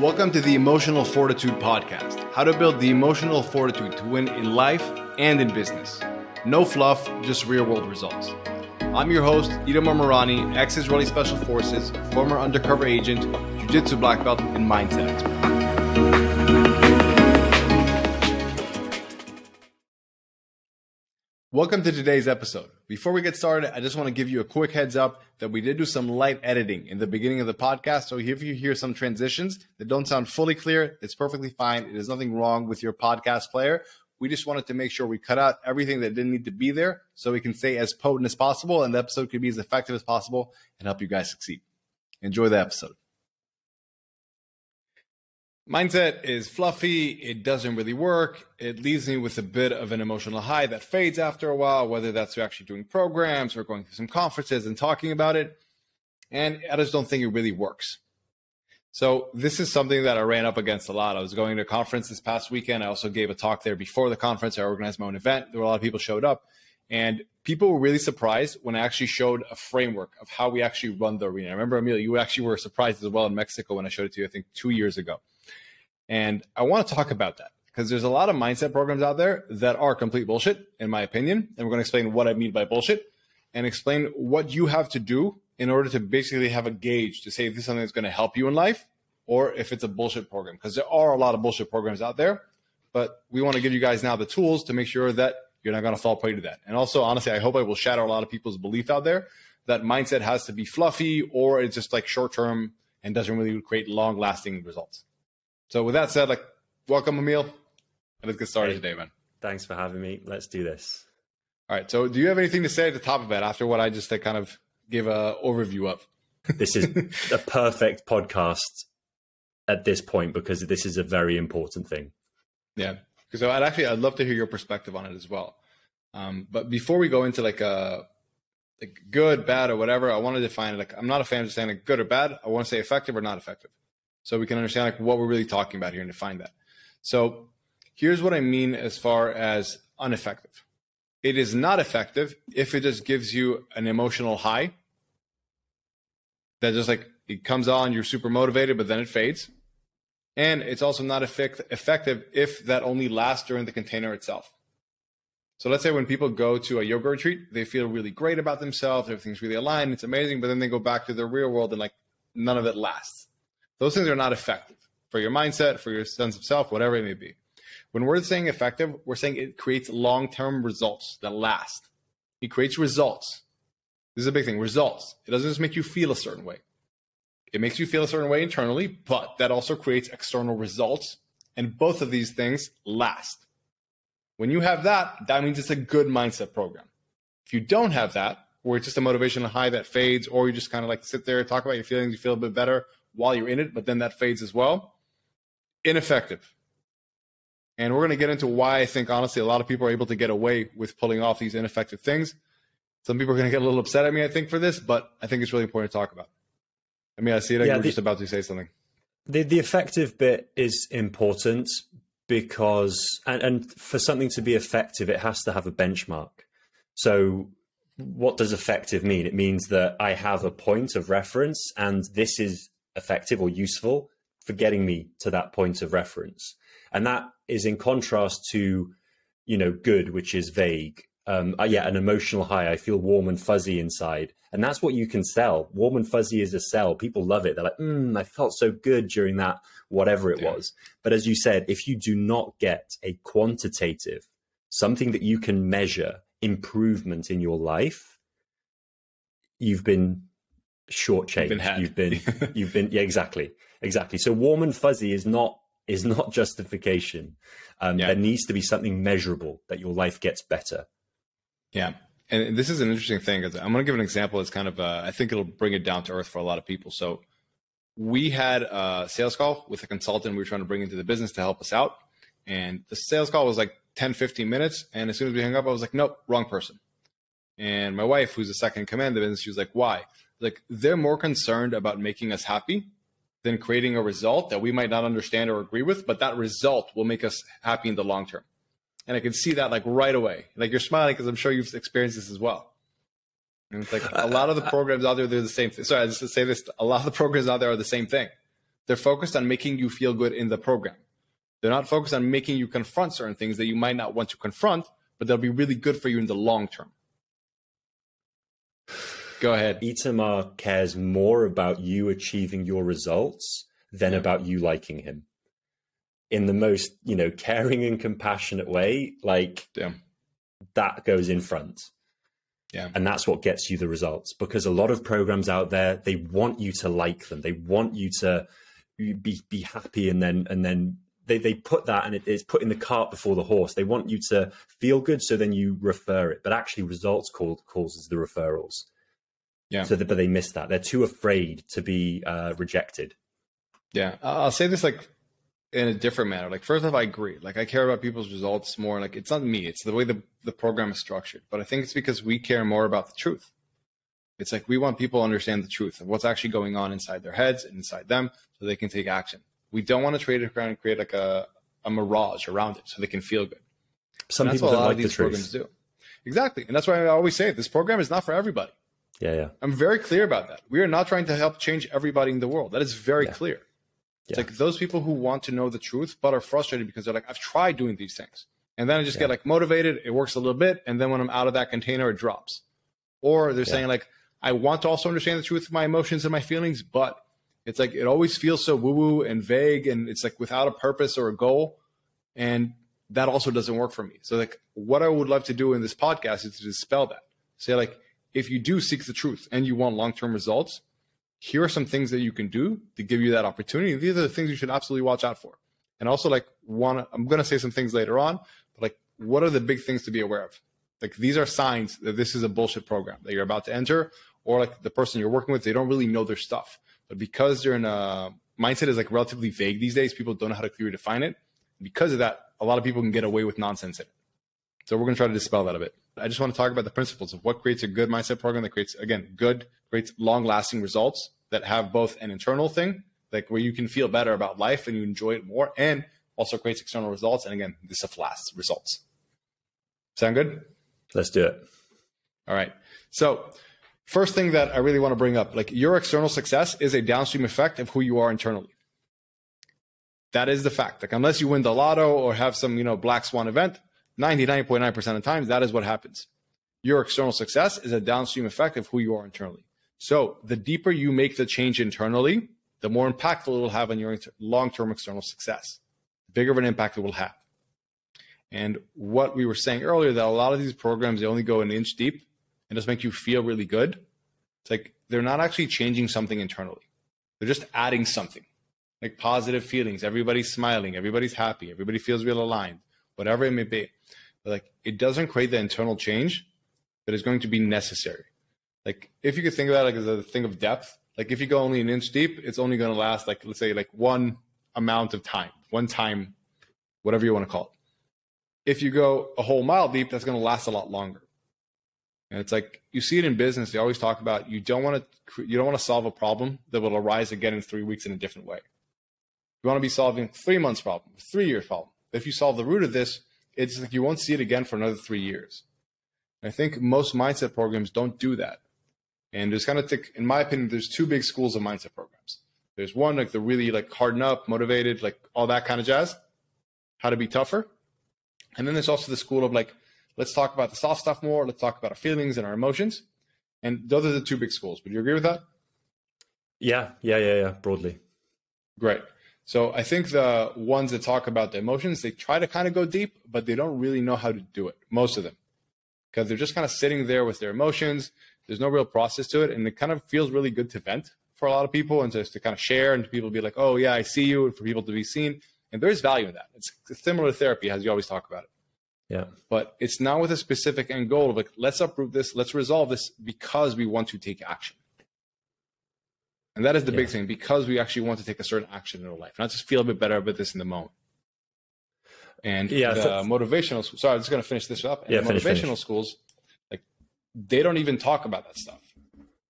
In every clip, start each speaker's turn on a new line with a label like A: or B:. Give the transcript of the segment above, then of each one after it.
A: Welcome to the Emotional Fortitude Podcast how to build the emotional fortitude to win in life and in business. No fluff, just real world results. I'm your host, Itamar Marani, ex Israeli Special Forces, former undercover agent, Jiu Jitsu black belt, and mindset expert. Welcome to today's episode. Before we get started, I just want to give you a quick heads up that we did do some light editing in the beginning of the podcast. So if you hear some transitions that don't sound fully clear, it's perfectly fine. It is nothing wrong with your podcast player. We just wanted to make sure we cut out everything that didn't need to be there so we can stay as potent as possible and the episode could be as effective as possible and help you guys succeed. Enjoy the episode. Mindset is fluffy. It doesn't really work. It leaves me with a bit of an emotional high that fades after a while, whether that's actually doing programs or going to some conferences and talking about it. And I just don't think it really works. So this is something that I ran up against a lot. I was going to a conference this past weekend. I also gave a talk there before the conference. I organized my own event. There were a lot of people showed up and people were really surprised when I actually showed a framework of how we actually run the arena. I remember, Emilio, you actually were surprised as well in Mexico when I showed it to you, I think two years ago. And I want to talk about that because there's a lot of mindset programs out there that are complete bullshit, in my opinion. And we're going to explain what I mean by bullshit and explain what you have to do in order to basically have a gauge to say if this is something that's going to help you in life or if it's a bullshit program. Because there are a lot of bullshit programs out there, but we want to give you guys now the tools to make sure that you're not going to fall prey to that. And also, honestly, I hope I will shatter a lot of people's belief out there that mindset has to be fluffy or it's just like short term and doesn't really create long lasting results. So with that said, like welcome Emil. And let's get started hey, today, man.
B: Thanks for having me. Let's do this.
A: All right. So do you have anything to say at the top of it after what I just like, kind of give a overview of?
B: This is a perfect podcast at this point because this is a very important thing.
A: Yeah. So I'd actually I'd love to hear your perspective on it as well. Um, but before we go into like a uh, like good, bad, or whatever, I want to define it. Like I'm not a fan of saying like good or bad. I want to say effective or not effective so we can understand like what we're really talking about here and define that. So here's what I mean as far as ineffective. It is not effective if it just gives you an emotional high that just like it comes on, you're super motivated, but then it fades. And it's also not effect- effective if that only lasts during the container itself. So let's say when people go to a yoga retreat, they feel really great about themselves, everything's really aligned, it's amazing, but then they go back to their real world and like none of it lasts. Those things are not effective for your mindset, for your sense of self, whatever it may be. When we're saying effective, we're saying it creates long term results that last. It creates results. This is a big thing results. It doesn't just make you feel a certain way, it makes you feel a certain way internally, but that also creates external results. And both of these things last. When you have that, that means it's a good mindset program. If you don't have that, where it's just a motivational high that fades, or you just kind of like sit there, talk about your feelings, you feel a bit better, while you're in it, but then that fades as well. Ineffective. And we're going to get into why I think, honestly, a lot of people are able to get away with pulling off these ineffective things. Some people are going to get a little upset at me, I think, for this, but I think it's really important to talk about. I mean, I see it. Yeah, you're just about to say something.
B: The, the effective bit is important because, and, and for something to be effective, it has to have a benchmark. So what does effective mean? It means that I have a point of reference, and this is effective or useful for getting me to that point of reference. And that is in contrast to, you know, good, which is vague. Um, uh, yeah, an emotional high. I feel warm and fuzzy inside. And that's what you can sell. Warm and fuzzy is a sell. People love it. They're like, mm, I felt so good during that, whatever it yeah. was. But as you said, if you do not get a quantitative, something that you can measure improvement in your life, you've been shortchanged. You've been, you've been, you've been, yeah, exactly, exactly. So warm and fuzzy is not is not justification. Um, yeah. There needs to be something measurable that your life gets better.
A: Yeah, and this is an interesting thing because I'm going to give an example that's kind of uh, I think it'll bring it down to earth for a lot of people. So we had a sales call with a consultant we were trying to bring into the business to help us out, and the sales call was like 10, 15 minutes, and as soon as we hung up, I was like, nope, wrong person. And my wife, who's the second command of the business, she was like, why? Like they're more concerned about making us happy than creating a result that we might not understand or agree with, but that result will make us happy in the long term. And I can see that like right away. Like you're smiling because I'm sure you've experienced this as well. And it's like a lot of the programs out there, they're the same thing. Sorry, I just to say this, a lot of the programs out there are the same thing. They're focused on making you feel good in the program. They're not focused on making you confront certain things that you might not want to confront, but they'll be really good for you in the long term. Go ahead.
B: Itamar cares more about you achieving your results than yeah. about you liking him. In the most, you know, caring and compassionate way, like that goes in front.
A: Yeah.
B: And that's what gets you the results because a lot of programs out there, they want you to like them. They want you to be be happy and then and then they, they put that and it is putting the cart before the horse. They want you to feel good, so then you refer it. But actually, results called causes the referrals.
A: Yeah.
B: So, but they miss that. They're too afraid to be uh, rejected.
A: Yeah, I'll say this like in a different manner. Like, first off, I agree. Like, I care about people's results more. Like, it's not me; it's the way the the program is structured. But I think it's because we care more about the truth. It's like we want people to understand the truth of what's actually going on inside their heads and inside them, so they can take action. We don't want to trade it around and create like a, a mirage around it so they can feel good.
B: Some people don't like the
A: programs do. Exactly. And that's why I always say it. This program is not for everybody.
B: Yeah, yeah.
A: I'm very clear about that. We are not trying to help change everybody in the world. That is very yeah. clear. It's yeah. like those people who want to know the truth but are frustrated because they're like, I've tried doing these things. And then I just yeah. get like motivated. It works a little bit. And then when I'm out of that container, it drops. Or they're saying like, I want to also understand the truth of my emotions and my feelings, but it's like it always feels so woo woo and vague, and it's like without a purpose or a goal, and that also doesn't work for me. So like, what I would love to do in this podcast is to dispel that. Say like, if you do seek the truth and you want long term results, here are some things that you can do to give you that opportunity. These are the things you should absolutely watch out for. And also like one, I'm going to say some things later on, but like, what are the big things to be aware of? Like these are signs that this is a bullshit program that you're about to enter, or like the person you're working with, they don't really know their stuff. But because they're in a mindset is like relatively vague these days, people don't know how to clearly define it. Because of that, a lot of people can get away with nonsense in it. So we're going to try to dispel that a bit. I just want to talk about the principles of what creates a good mindset program that creates, again, good, creates long lasting results that have both an internal thing, like where you can feel better about life and you enjoy it more, and also creates external results. And again, this is last results. Sound good?
B: Let's do it.
A: All right. So first thing that I really want to bring up, like your external success is a downstream effect of who you are internally. That is the fact. Like unless you win the lotto or have some, you know, black swan event, 99.9% of the times that is what happens. Your external success is a downstream effect of who you are internally. So the deeper you make the change internally, the more impactful it will have on your long-term external success. The bigger of an impact it will have. And what we were saying earlier, that a lot of these programs, they only go an inch deep and just make you feel really good. It's like they're not actually changing something internally. They're just adding something like positive feelings. Everybody's smiling. Everybody's happy. Everybody feels real aligned, whatever it may be. Like it doesn't create the internal change that is going to be necessary. Like if you could think about it like as a thing of depth, like if you go only an inch deep, it's only going to last like, let's say like one amount of time, one time, whatever you want to call it. If you go a whole mile deep, that's going to last a lot longer. And it's like you see it in business. They always talk about you don't want to you don't want to solve a problem that will arise again in three weeks in a different way. You want to be solving three months problem, three years problem. If you solve the root of this, it's like you won't see it again for another three years. I think most mindset programs don't do that. And there's kind of, in my opinion, there's two big schools of mindset programs. There's one like the really like harden up, motivated, like all that kind of jazz, how to be tougher. And then there's also the school of like Let's talk about the soft stuff more. Let's talk about our feelings and our emotions. And those are the two big schools. Would you agree with that?
B: Yeah, yeah, yeah, yeah, broadly.
A: Great. So I think the ones that talk about the emotions, they try to kind of go deep, but they don't really know how to do it, most of them. Because they're just kind of sitting there with their emotions. There's no real process to it. And it kind of feels really good to vent for a lot of people and just to kind of share and people be like, oh, yeah, I see you, and for people to be seen. And there's value in that. It's similar to therapy, as you always talk about it.
B: Yeah.
A: But it's not with a specific end goal of like, let's uproot this, let's resolve this because we want to take action. And that is the yeah. big thing because we actually want to take a certain action in our life, not just feel a bit better about this in the moment. And yeah, the th- motivational sorry, I'm just going to finish this up. And yeah, finish, motivational finish. schools, like they don't even talk about that stuff.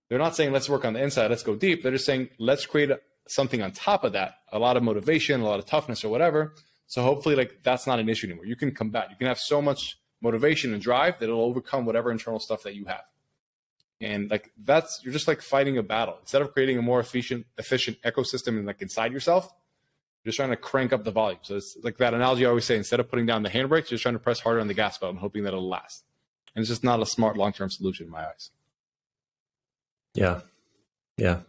A: They're not saying let's work on the inside, let's go deep. They're just saying let's create a, something on top of that, a lot of motivation, a lot of toughness, or whatever, so hopefully, like that's not an issue anymore. You can combat. You can have so much motivation and drive that it'll overcome whatever internal stuff that you have. And like that's you're just like fighting a battle. Instead of creating a more efficient efficient ecosystem and like inside yourself, you're just trying to crank up the volume. So it's like that analogy I always say, instead of putting down the handbrake, you're just trying to press harder on the gas pedal and hoping that it'll last. And it's just not a smart long term solution in my eyes.
B: Yeah. Yeah.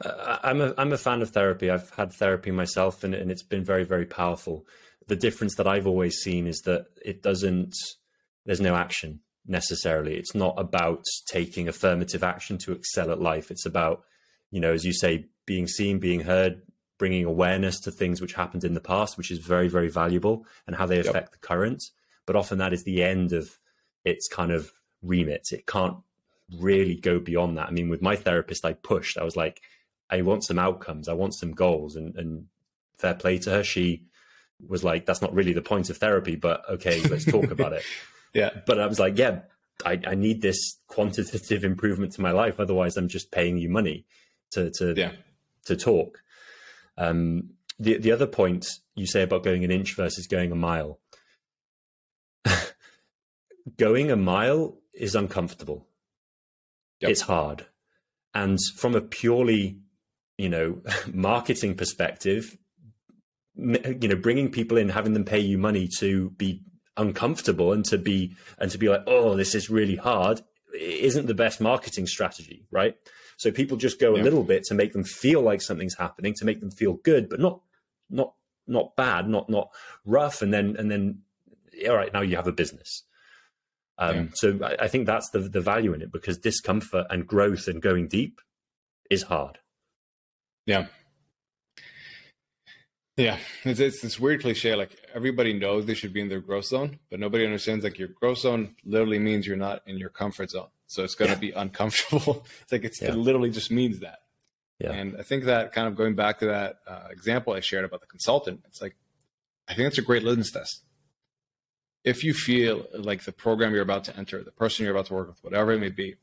B: I'm a I'm a fan of therapy. I've had therapy myself, and, and it's been very very powerful. The difference that I've always seen is that it doesn't. There's no action necessarily. It's not about taking affirmative action to excel at life. It's about, you know, as you say, being seen, being heard, bringing awareness to things which happened in the past, which is very, very valuable, and how they affect the current. But often that is the end of its kind of remit. It can't really go beyond that. I mean, with my therapist, I pushed. I was like, I want some outcomes. I want some goals. And, and fair play to her. She was like, that's not really the point of therapy, but okay, let's talk about it.
A: Yeah.
B: But I was like, yeah, I, I need this quantitative improvement to my life. Otherwise, I'm just paying you money to to
A: yeah.
B: to talk. Um, the the other point you say about going an inch versus going a mile. going a mile is uncomfortable. Yep. It's hard, and from a purely you know marketing perspective, you know bringing people in, having them pay you money to be uncomfortable and to be and to be like oh this is really hard isn't the best marketing strategy right so people just go yeah. a little bit to make them feel like something's happening to make them feel good but not not not bad not not rough and then and then all right now you have a business um, yeah. so I, I think that's the the value in it because discomfort and growth and going deep is hard
A: yeah yeah, it's, it's this weird cliche. Like everybody knows they should be in their growth zone, but nobody understands like your growth zone literally means you're not in your comfort zone. So it's going to yeah. be uncomfortable. it's like it's, yeah. it literally just means that. Yeah. And I think that kind of going back to that uh, example I shared about the consultant, it's like I think it's a great litmus test. If you feel like the program you're about to enter, the person you're about to work with, whatever it may be,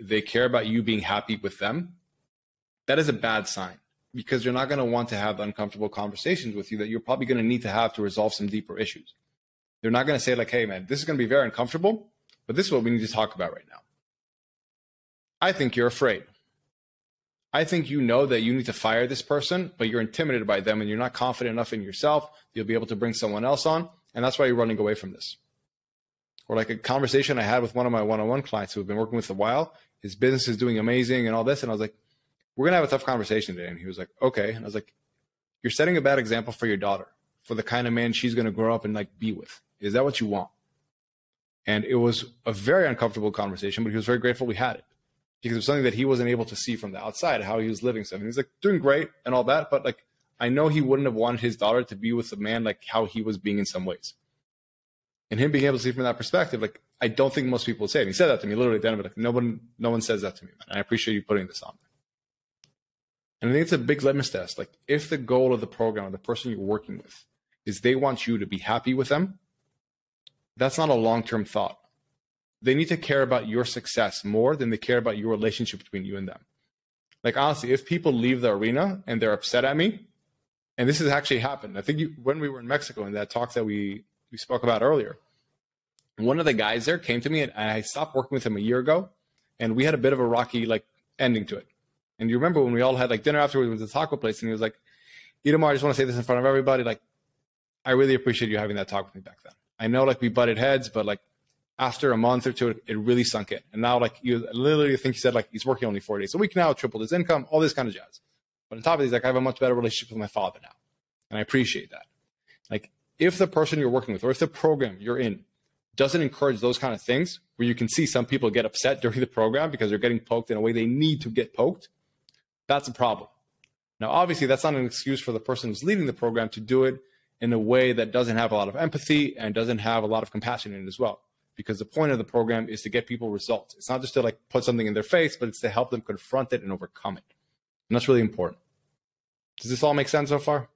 A: they care about you being happy with them, that is a bad sign because you're not going to want to have uncomfortable conversations with you that you're probably going to need to have to resolve some deeper issues. They're not going to say like, "Hey, man, this is going to be very uncomfortable, but this is what we need to talk about right now." I think you're afraid. I think you know that you need to fire this person, but you're intimidated by them and you're not confident enough in yourself. You'll be able to bring someone else on, and that's why you're running away from this. Or like a conversation I had with one of my one-on-one clients who have been working with a while. His business is doing amazing and all this, and I was like, we're gonna have a tough conversation today. And he was like, okay. And I was like, you're setting a bad example for your daughter, for the kind of man she's gonna grow up and like be with. Is that what you want? And it was a very uncomfortable conversation, but he was very grateful we had it because it was something that he wasn't able to see from the outside how he was living. So he's like doing great and all that, but like I know he wouldn't have wanted his daughter to be with a man like how he was being in some ways. And him being able to see from that perspective, like I don't think most people would say it. And he said that to me literally then, of. Like no one, no one says that to me. Man. I appreciate you putting this on. And I think it's a big litmus test. Like, if the goal of the program, or the person you're working with, is they want you to be happy with them, that's not a long term thought. They need to care about your success more than they care about your relationship between you and them. Like, honestly, if people leave the arena and they're upset at me, and this has actually happened, I think you, when we were in Mexico in that talk that we, we spoke about earlier, one of the guys there came to me and I stopped working with him a year ago, and we had a bit of a rocky like ending to it. And you remember when we all had like dinner afterwards with the taco place, and he was like, Itamar, I just want to say this in front of everybody. Like, I really appreciate you having that talk with me back then. I know like we butted heads, but like after a month or two, it, it really sunk in. And now like you literally think he said like he's working only four days a week now, tripled his income, all this kind of jazz. But on top of these, like, I have a much better relationship with my father now. And I appreciate that. Like if the person you're working with or if the program you're in doesn't encourage those kind of things where you can see some people get upset during the program because they're getting poked in a way they need to get poked, that's a problem. Now, obviously, that's not an excuse for the person who's leading the program to do it in a way that doesn't have a lot of empathy and doesn't have a lot of compassion in it as well. Because the point of the program is to get people results. It's not just to like put something in their face, but it's to help them confront it and overcome it. And that's really important. Does this all make sense so far?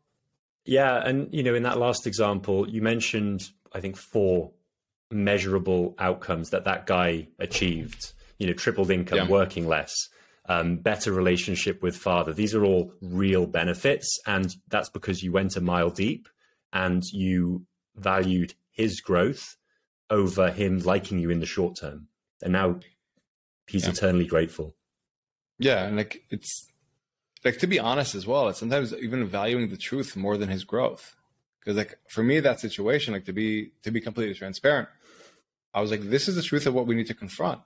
B: Yeah, and you know, in that last example, you mentioned I think four measurable outcomes that that guy achieved. You know, tripled income, yeah. working less um, better relationship with father. These are all real benefits. And that's because you went a mile deep and you valued his growth over him liking you in the short term. And now he's yeah. eternally grateful.
A: Yeah, and like it's like to be honest as well, it's sometimes even valuing the truth more than his growth. Because like for me, that situation, like to be to be completely transparent, I was like, this is the truth of what we need to confront.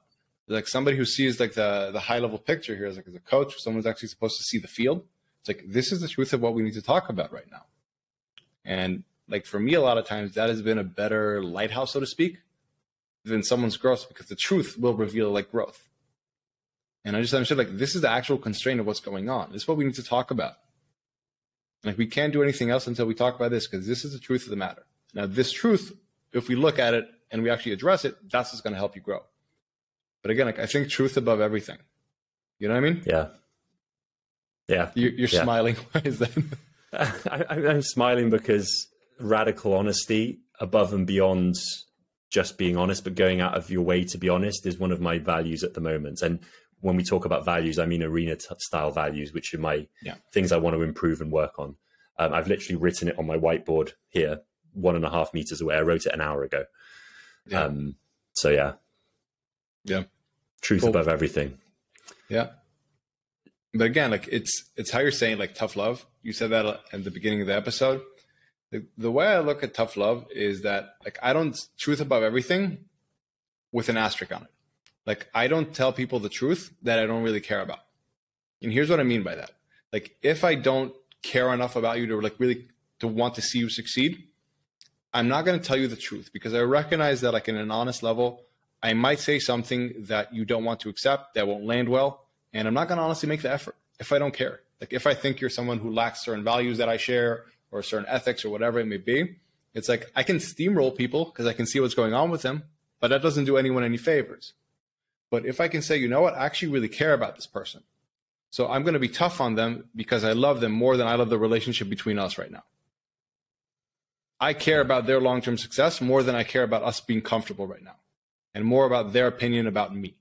A: Like somebody who sees like the the high level picture here, is like as a coach, someone's actually supposed to see the field. It's like this is the truth of what we need to talk about right now. And like for me, a lot of times that has been a better lighthouse, so to speak, than someone's growth because the truth will reveal like growth. And I just understood like this is the actual constraint of what's going on. This is what we need to talk about. Like we can't do anything else until we talk about this because this is the truth of the matter. Now, this truth, if we look at it and we actually address it, that's what's going to help you grow. But again, like I think truth above everything. You know what I mean?
B: Yeah. Yeah.
A: You, are yeah. smiling. Why is that?
B: I, I'm smiling because radical honesty above and beyond just being honest, but going out of your way to be honest is one of my values at the moment. And when we talk about values, I mean arena t- style values, which are my yeah. things I want to improve and work on. Um, I've literally written it on my whiteboard here, one and a half meters away. I wrote it an hour ago. Yeah. Um, so yeah,
A: yeah,
B: truth cool. above everything.
A: Yeah, but again, like it's it's how you're saying like tough love. You said that at the beginning of the episode. The, the way I look at tough love is that like I don't truth above everything with an asterisk on it. Like I don't tell people the truth that I don't really care about. And here's what I mean by that. Like if I don't care enough about you to like really to want to see you succeed, I'm not going to tell you the truth because I recognize that like in an honest level, I might say something that you don't want to accept that won't land well, and I'm not going to honestly make the effort if I don't care. Like if I think you're someone who lacks certain values that I share or certain ethics or whatever it may be, it's like I can steamroll people because I can see what's going on with them, but that doesn't do anyone any favors. But if I can say, you know what, I actually really care about this person. So I'm going to be tough on them because I love them more than I love the relationship between us right now. I care about their long term success more than I care about us being comfortable right now and more about their opinion about me.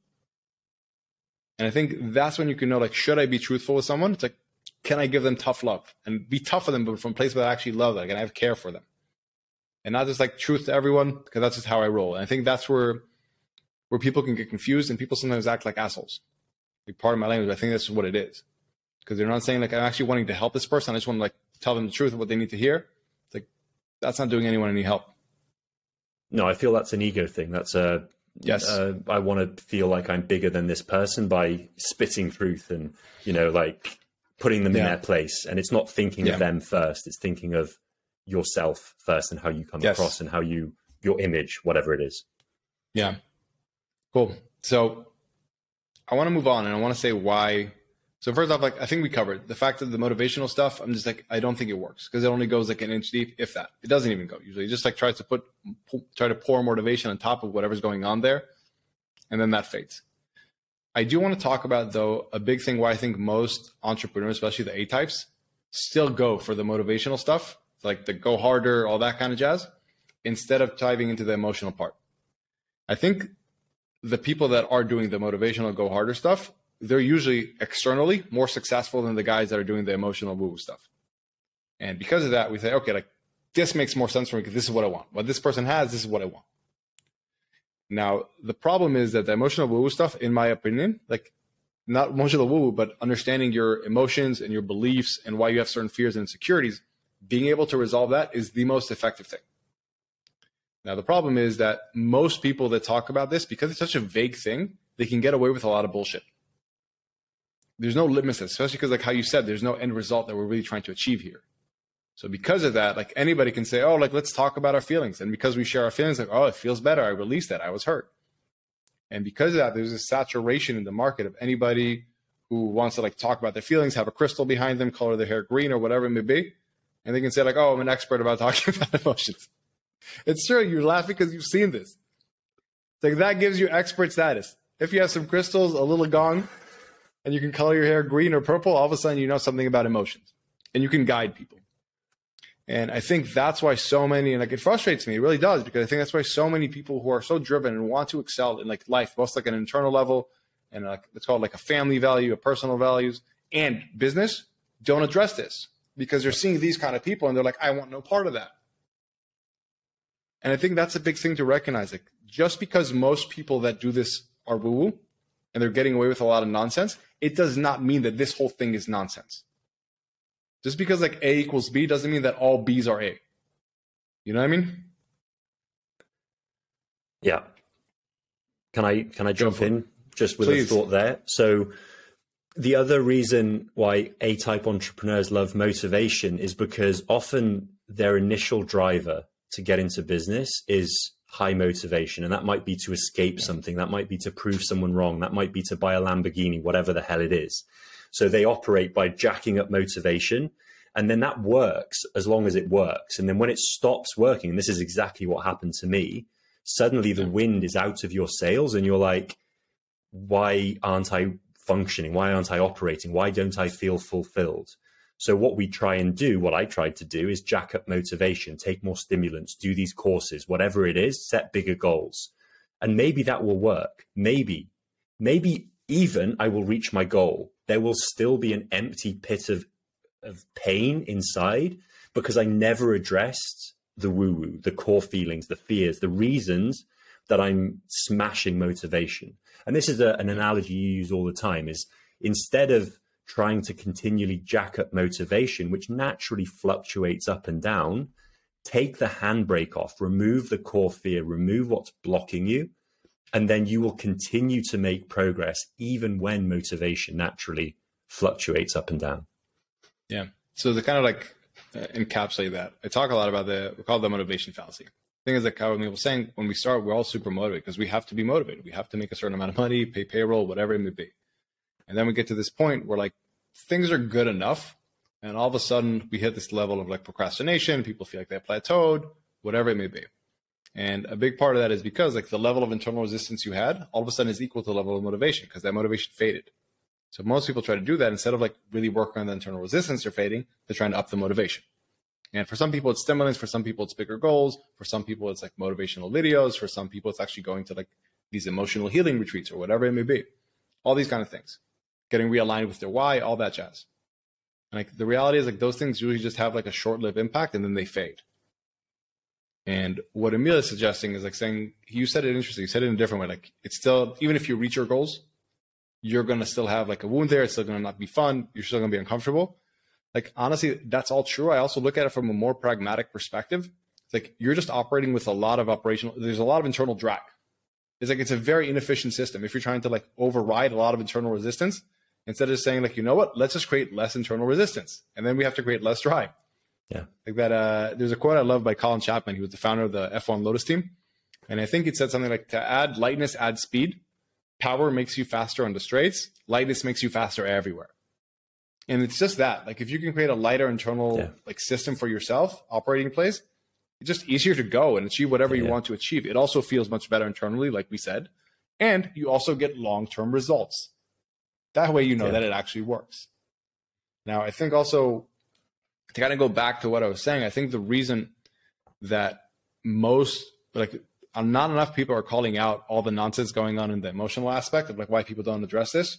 A: And I think that's when you can know, like, should I be truthful with someone? It's like, can I give them tough love and be tough for them, but from a place where I actually love them and I have care for them? And not just like truth to everyone, because that's just how I roll. And I think that's where where people can get confused and people sometimes act like assholes. Like part of my language, I think that's what it is. Because they're not saying like I'm actually wanting to help this person. I just want to like tell them the truth of what they need to hear. It's like that's not doing anyone any help.
B: No, I feel that's an ego thing. That's a
A: yes.
B: Uh, I want to feel like I'm bigger than this person by spitting truth and you know like putting them yeah. in their place. And it's not thinking yeah. of them first. It's thinking of yourself first and how you come yes. across and how you your image, whatever it is.
A: Yeah. Cool. So I want to move on and I want to say why. So first off, like I think we covered the fact that the motivational stuff. I'm just like I don't think it works because it only goes like an inch deep, if that. It doesn't even go usually. It just like tries to put try to pour motivation on top of whatever's going on there, and then that fades. I do want to talk about though a big thing why I think most entrepreneurs, especially the A types, still go for the motivational stuff, like the go harder, all that kind of jazz, instead of diving into the emotional part. I think the people that are doing the motivational go harder stuff, they're usually externally more successful than the guys that are doing the emotional woo woo stuff. And because of that, we say, okay, like this makes more sense for me because this is what I want. What this person has, this is what I want. Now, the problem is that the emotional woo stuff, in my opinion, like not emotional woo woo, but understanding your emotions and your beliefs and why you have certain fears and insecurities, being able to resolve that is the most effective thing. Now, the problem is that most people that talk about this, because it's such a vague thing, they can get away with a lot of bullshit. There's no litmus, especially because, like how you said, there's no end result that we're really trying to achieve here. So, because of that, like anybody can say, "Oh, like let's talk about our feelings," and because we share our feelings, like, "Oh, it feels better. I released that. I was hurt." And because of that, there's a saturation in the market of anybody who wants to like talk about their feelings, have a crystal behind them, color their hair green or whatever it may be, and they can say like, "Oh, I'm an expert about talking about emotions." It's true. You're laughing because you've seen this. like that gives you expert status. If you have some crystals, a little gong, and you can color your hair green or purple, all of a sudden you know something about emotions, and you can guide people. And I think that's why so many, and like it frustrates me, it really does, because I think that's why so many people who are so driven and want to excel in like life, both like an internal level and like it's called like a family value, a personal values, and business, don't address this because they're seeing these kind of people and they're like, I want no part of that. And I think that's a big thing to recognize. Like just because most people that do this are woo woo and they're getting away with a lot of nonsense, it does not mean that this whole thing is nonsense. Just because like A equals B doesn't mean that all B's are A. You know what I mean?
B: Yeah. Can I can I jump in just with
A: Please.
B: a thought there? So the other reason why A type entrepreneurs love motivation is because often their initial driver to get into business is high motivation. And that might be to escape something, that might be to prove someone wrong, that might be to buy a Lamborghini, whatever the hell it is. So they operate by jacking up motivation. And then that works as long as it works. And then when it stops working, and this is exactly what happened to me, suddenly the wind is out of your sails and you're like, why aren't I functioning? Why aren't I operating? Why don't I feel fulfilled? So what we try and do, what I tried to do is jack up motivation, take more stimulants, do these courses, whatever it is, set bigger goals. And maybe that will work. Maybe, maybe even I will reach my goal. There will still be an empty pit of, of pain inside because I never addressed the woo woo, the core feelings, the fears, the reasons that I'm smashing motivation. And this is a, an analogy you use all the time is instead of trying to continually jack up motivation, which naturally fluctuates up and down, take the handbrake off, remove the core fear, remove what's blocking you, and then you will continue to make progress even when motivation naturally fluctuates up and down.
A: Yeah. So to kind of like uh, encapsulate that, I talk a lot about the we call it the motivation fallacy. The thing is that Kyle was saying when we start, we're all super motivated because we have to be motivated. We have to make a certain amount of money, pay payroll, whatever it may be. And then we get to this point where like things are good enough, and all of a sudden we hit this level of like procrastination. People feel like they plateaued, whatever it may be. And a big part of that is because like the level of internal resistance you had, all of a sudden is equal to the level of motivation because that motivation faded. So most people try to do that instead of like really working on the internal resistance they're fading, they're trying to up the motivation. And for some people it's stimulants, for some people it's bigger goals, for some people it's like motivational videos, for some people it's actually going to like these emotional healing retreats or whatever it may be. All these kind of things. Getting realigned with their why, all that jazz. And like the reality is like those things usually just have like a short-lived impact and then they fade. And what Emil is suggesting is like saying you said it interesting. You said it in a different way. Like it's still even if you reach your goals, you're gonna still have like a wound there. It's still gonna not be fun. You're still gonna be uncomfortable. Like honestly, that's all true. I also look at it from a more pragmatic perspective. It's like you're just operating with a lot of operational. There's a lot of internal drag. It's like it's a very inefficient system. If you're trying to like override a lot of internal resistance, instead of saying like you know what, let's just create less internal resistance, and then we have to create less drive.
B: Yeah.
A: Like that. Uh, there's a quote I love by Colin Chapman. He was the founder of the F1 Lotus team, and I think it said something like to add lightness, add speed. Power makes you faster on the straights. Lightness makes you faster everywhere. And it's just that. Like if you can create a lighter internal
B: Yeah.
A: like system for yourself, operating place, it's just easier to go and achieve whatever you want to achieve. It also feels much better internally, like we said, and you also get long term results. That way, you know
B: Yeah.
A: that it actually works. Now, I think also to kind of go back to what I was saying, I think the reason that most like uh, not enough people are calling out all the nonsense going on in the emotional aspect of like why people don't address this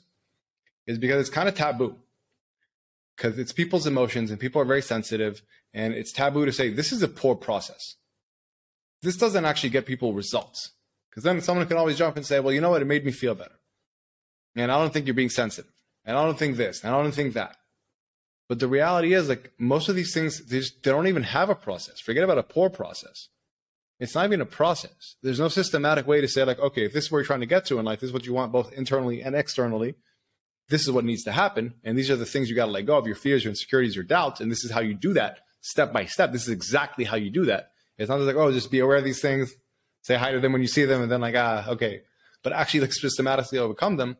A: is because it's kind of taboo. Because it's people's emotions and people are very sensitive and it's taboo to say this is a poor process. This doesn't actually get people results. Because then someone can always jump and say well you know what? It made me feel better and i don't think you're being sensitive. And i don't think this. And i don't think that. But the reality is like most of these things they, just, they don't even have a process. Forget about a poor process. It's not even a process. There's no systematic way to say like okay if this is where you're trying to get to in life this is what you want both internally and externally this is what needs to happen and these are the things you got to let go of your fears your insecurities your doubts and this is how you do that step by step. This is exactly how you do that. It's not just like oh just be aware of these things say hi to them when you see them and then like ah okay. But actually like systematically overcome them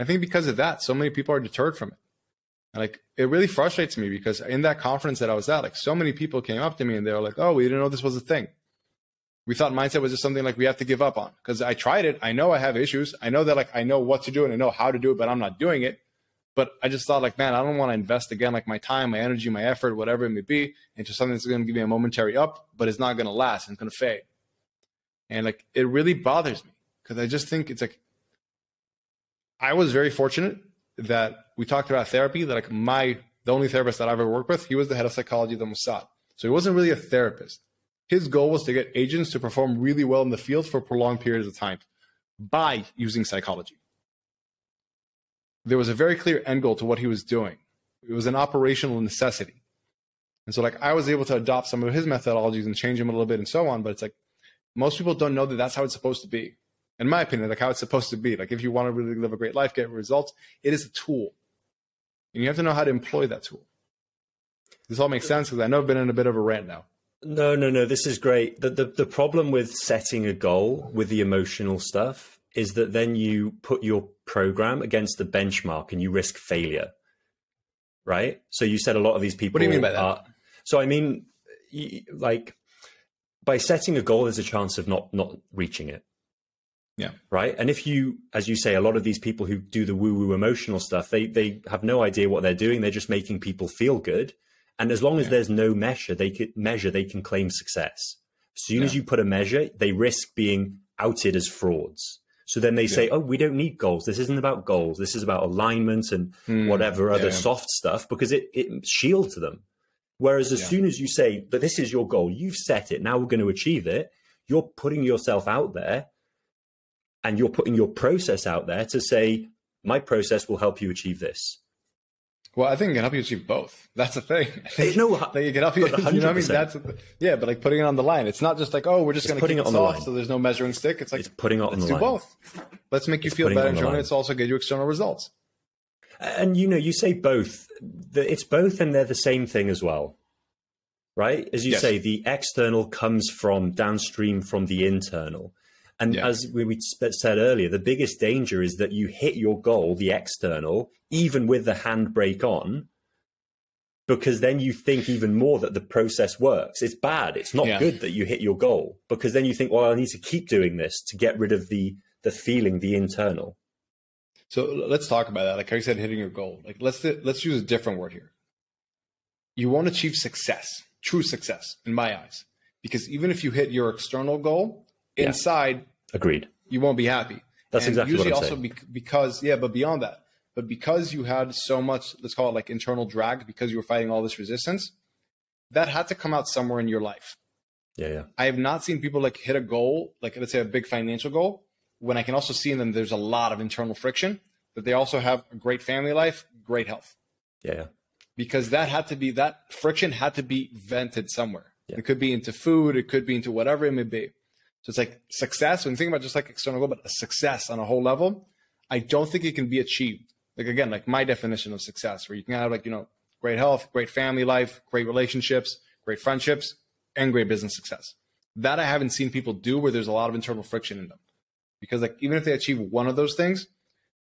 A: i think because of that so many people are deterred from it like it really frustrates me because in that conference that i was at like so many people came up to me and they were like oh we didn't know this was a thing we thought mindset was just something like we have to give up on because I tried it. I know I have issues. I know that like I know what to do and I know how to do it, but I'm not doing it. But I just thought like, man, I don't want to invest again like my time, my energy, my effort, whatever it may be, into something that's going to give me a momentary up, but it's not going to last and it's going to fade. And like it really bothers me because I just think it's like I was very fortunate that we talked about therapy. That like my the only therapist that I've ever worked with, he was the head of psychology of the Mossad, so he wasn't really a therapist his goal was to get agents to perform really well in the field for prolonged periods of time by using psychology. there was a very clear end goal to what he was doing. It was an operational necessity. And so, like, I was able to adopt some of his methodologies and change them a little bit and so on. But it's like most people don't know that that's how it's supposed to be. In my opinion, like how it's supposed to be. Like, if you want to really live a great life, get results, it is a tool. And you have to know how to employ that tool. This all makes sense because I know I've been in a bit of a rant now.
B: No, no, no. This is great. The, the, the problem with setting a goal with the emotional stuff is that then you put your program against the benchmark and you risk failure. Right. So you said a lot of these people.
A: What do you mean by that?
B: Are, so I mean, like by setting a goal, there's a chance of not not reaching it.
A: Yeah.
B: Right. And if you, as you say, a lot of these people who do the woo woo emotional stuff, they they have no idea what they're doing. They're just making people feel good. And as long as yeah. there's no measure, they can measure, they can claim success. As soon yeah. as you put a measure, they risk being outed as frauds. So then they say, yeah. "Oh, we don't need goals. This isn't about goals. This is about alignment and mm, whatever other soft stuff because it it shields them." Whereas as soon as you say, "But this is your goal. You've set it. Now we're going to achieve it." You're putting yourself out there, and you're putting your process out there to say, "My process will help you achieve this."
A: Well, I think it can help you achieve both. That's the thing. Think, no, like it can help you. You know what I mean? That's yeah, but like putting it on the line. It's not just like oh, we're just going to keep it, it soft, so there's no measuring stick. It's like
B: it's putting it on
A: the
B: line.
A: do both. Let's make you it's feel better internally. It's also get you external results.
B: And you know, you say both. It's both, and they're the same thing as well, right? As you yes. say, the external comes from downstream from the internal. And yeah. as we, we said earlier, the biggest danger is that you hit your goal, the external, even with the handbrake on, because then you think even more that the process works. It's bad. It's not yeah. good that you hit your goal because then you think, well, I need to keep doing this to get rid of the the feeling, the internal.
A: So let's talk about that. Like I said, hitting your goal. Like let's let's use a different word here. You won't achieve success, true success, in my eyes, because even if you hit your external goal, yeah. inside
B: Agreed.
A: You won't be happy.
B: That's and exactly usually what I'm saying. Usually, also
A: saying. because yeah, but beyond that, but because you had so much, let's call it like internal drag, because you were fighting all this resistance, that had to come out somewhere in your life.
B: Yeah, yeah.
A: I have not seen people like hit a goal, like let's say a big financial goal, when I can also see in them there's a lot of internal friction, but they also have a great family life, great health.
B: Yeah, yeah.
A: Because that had to be that friction had to be vented somewhere. Yeah. It could be into food, it could be into whatever it may be. So it's like success. When you think about just like external goal, but a success on a whole level, I don't think it can be achieved. Like again, like my definition of success, where you can have like you know great health, great family life, great relationships, great friendships, and great business success. That I haven't seen people do where there's a lot of internal friction in them, because like even if they achieve one of those things,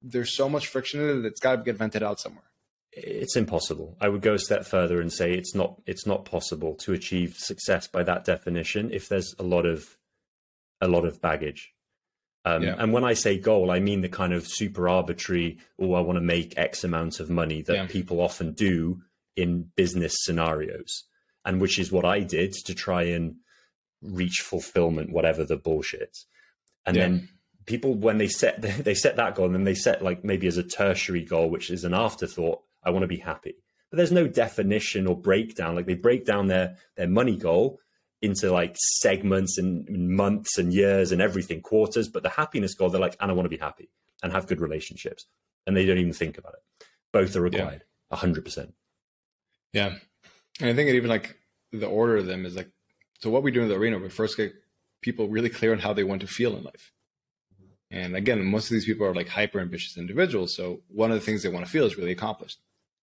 A: there's so much friction in it that it's got to get vented out somewhere.
B: It's impossible. I would go a step further and say it's not it's not possible to achieve success by that definition if there's a lot of a lot of baggage. Um, yeah. And when I say goal, I mean the kind of super arbitrary, oh, I want to make X amount of money that yeah. people often do in business scenarios, and which is what I did to try and reach fulfillment, whatever the bullshit. And yeah. then people, when they set they set that goal, and then they set like maybe as a tertiary goal, which is an afterthought. I want to be happy, but there's no definition or breakdown. Like they break down their their money goal into like segments and months and years and everything, quarters. But the happiness goal, they're like, and I want to be happy and have good relationships. And they don't even think about it. Both are required, 100%. Yeah.
A: And I think it even like the order of them is like, so what we do in the arena, we first get people really clear on how they want to feel in life. And again, most of these people are like hyper ambitious individuals. So one of the things they want to feel is really accomplished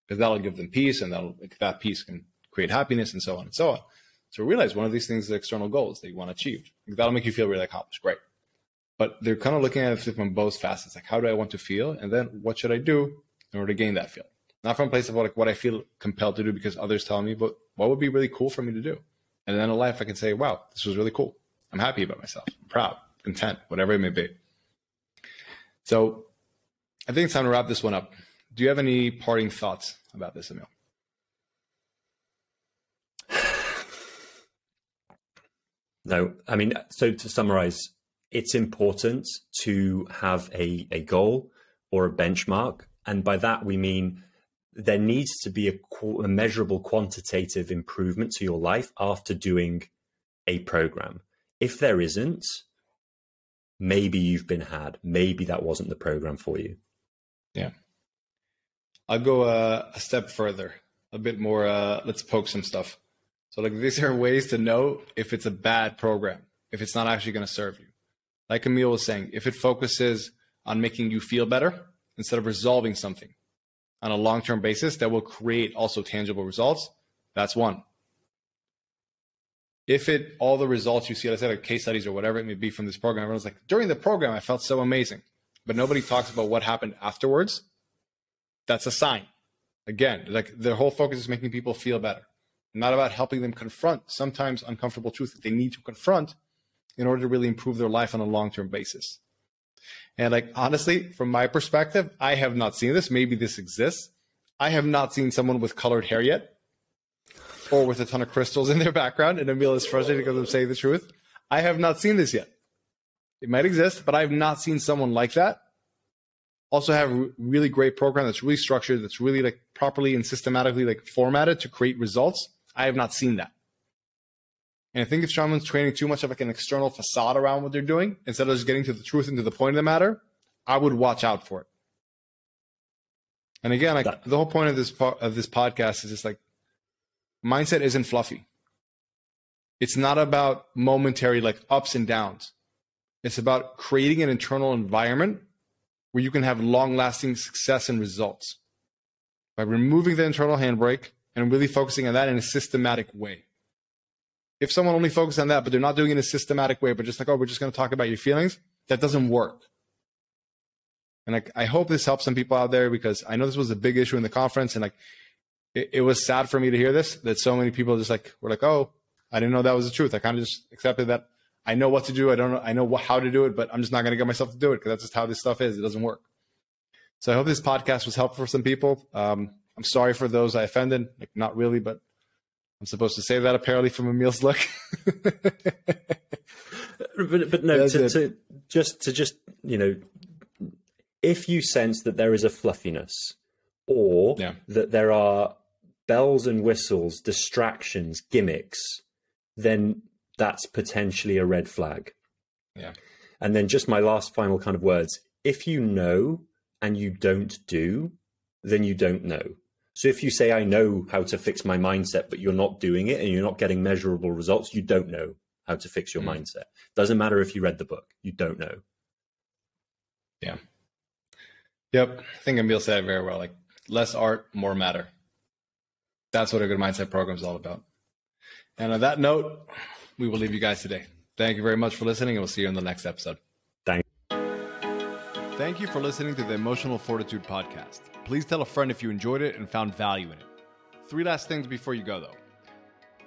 A: because that'll give them peace and that'll, like, that peace can create happiness and so on and so on. So realize one of these things is external goals that you want to achieve. That'll make you feel really accomplished. Great. But they're kind of looking at it from both facets. Like, how do I want to feel? And then what should I do in order to gain that feeling? Not from a place of like what I feel compelled to do because others tell me, but what would be really cool for me to do? And then in life, I can say, wow, this was really cool. I'm happy about myself. I'm proud, content, whatever it may be. So I think it's time to wrap this one up. Do you have any parting thoughts about this, Emil?
B: No, I mean, so to summarize, it's important to have a, a goal or a benchmark. And by that, we mean there needs to be a, a measurable quantitative improvement to your life after doing a program. If there isn't, maybe you've been had. Maybe that wasn't the program for you.
A: Yeah. I'll go uh, a step further, a bit more. Uh, let's poke some stuff. So, like, these are ways to know if it's a bad program, if it's not actually going to serve you. Like Emil was saying, if it focuses on making you feel better instead of resolving something on a long term basis that will create also tangible results, that's one. If it all the results you see, let's say like case studies or whatever it may be from this program, everyone's like, during the program, I felt so amazing. But nobody talks about what happened afterwards. That's a sign. Again, like their whole focus is making people feel better, not about helping them confront sometimes uncomfortable truths that they need to confront in order to really improve their life on a long term basis. And like honestly, from my perspective, I have not seen this. Maybe this exists. I have not seen someone with colored hair yet, or with a ton of crystals in their background. And Emil is frustrated because I'm saying the truth. I have not seen this yet. It might exist, but I have not seen someone like that. Also, have a really great program that's really structured, that's really like properly and systematically like formatted to create results. I have not seen that. And I think if someone's training too much of like an external facade around what they're doing, instead of just getting to the truth and to the point of the matter, I would watch out for it. And again, like the whole point of this of this podcast is just like mindset isn't fluffy. It's not about momentary like ups and downs. It's about creating an internal environment where you can have long-lasting success and results by removing the internal handbrake and really focusing on that in a systematic way if someone only focuses on that, but they're not doing it in a systematic way, but just like, oh, we're just going to talk about your feelings, that doesn't work. And like, I hope this helps some people out there because I know this was a big issue in the conference, and like, it, it was sad for me to hear this that so many people just like were like, oh, I didn't know that was the truth. I kind of just accepted that. I know what to do. I don't know. I know how to do it, but I'm just not going to get myself to do it because that's just how this stuff is. It doesn't work. So I hope this podcast was helpful for some people. Um, I'm sorry for those I offended. Like, not really, but I'm supposed to say that apparently from Emil's look.
B: but but no, to, to, just to just you know, if you sense that there is a fluffiness, or yeah. that there are bells and whistles, distractions, gimmicks, then that's potentially a red flag.
A: Yeah.
B: And then just my last final kind of words: if you know and you don't do, then you don't know. So if you say, I know how to fix my mindset, but you're not doing it and you're not getting measurable results, you don't know how to fix your mm. mindset. Doesn't matter if you read the book, you don't know.
A: Yeah. Yep. I think Emil said it very well. Like less art, more matter. That's what a good mindset program is all about. And on that note, we will leave you guys today. Thank you very much for listening, and we'll see you in the next episode.
B: Thank
A: Thank you for listening to the Emotional Fortitude Podcast. Please tell a friend if you enjoyed it and found value in it. Three last things before you go, though.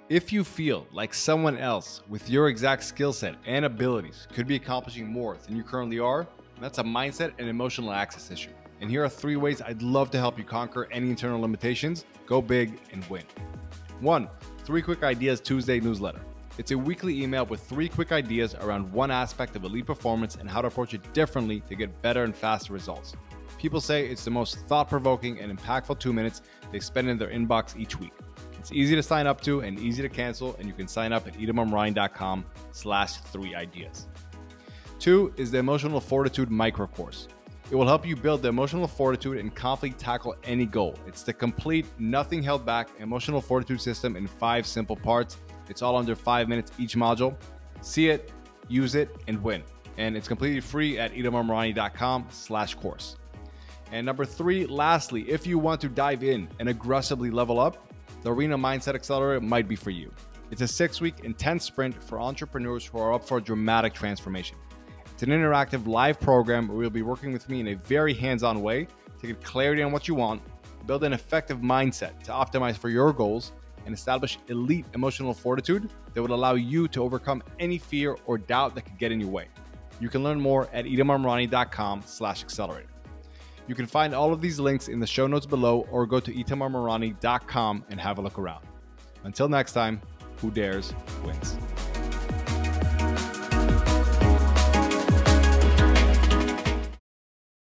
A: If you feel like someone else with your exact skill set and abilities could be accomplishing more than you currently are, that's a mindset and emotional access issue. And here are three ways I'd love to help you conquer any internal limitations, go big, and win. One, Three Quick Ideas Tuesday newsletter. It's a weekly email with three quick ideas around one aspect of elite performance and how to approach it differently to get better and faster results. People say it's the most thought provoking and impactful two minutes they spend in their inbox each week. It's easy to sign up to and easy to cancel, and you can sign up at itamarmarani.com slash three ideas. Two is the Emotional Fortitude Micro Course. It will help you build the emotional fortitude and confidently tackle any goal. It's the complete, nothing held back emotional fortitude system in five simple parts. It's all under five minutes each module. See it, use it, and win. And it's completely free at itamarmarani.com slash course. And number three, lastly, if you want to dive in and aggressively level up, the Arena Mindset Accelerator might be for you. It's a six week intense sprint for entrepreneurs who are up for a dramatic transformation. It's an interactive live program where you'll be working with me in a very hands on way to get clarity on what you want, build an effective mindset to optimize for your goals, and establish elite emotional fortitude that would allow you to overcome any fear or doubt that could get in your way. You can learn more at itamarmarani.com slash accelerator. You can find all of these links in the show notes below or go to itamarmarani.com and have a look around. Until next time, who dares wins.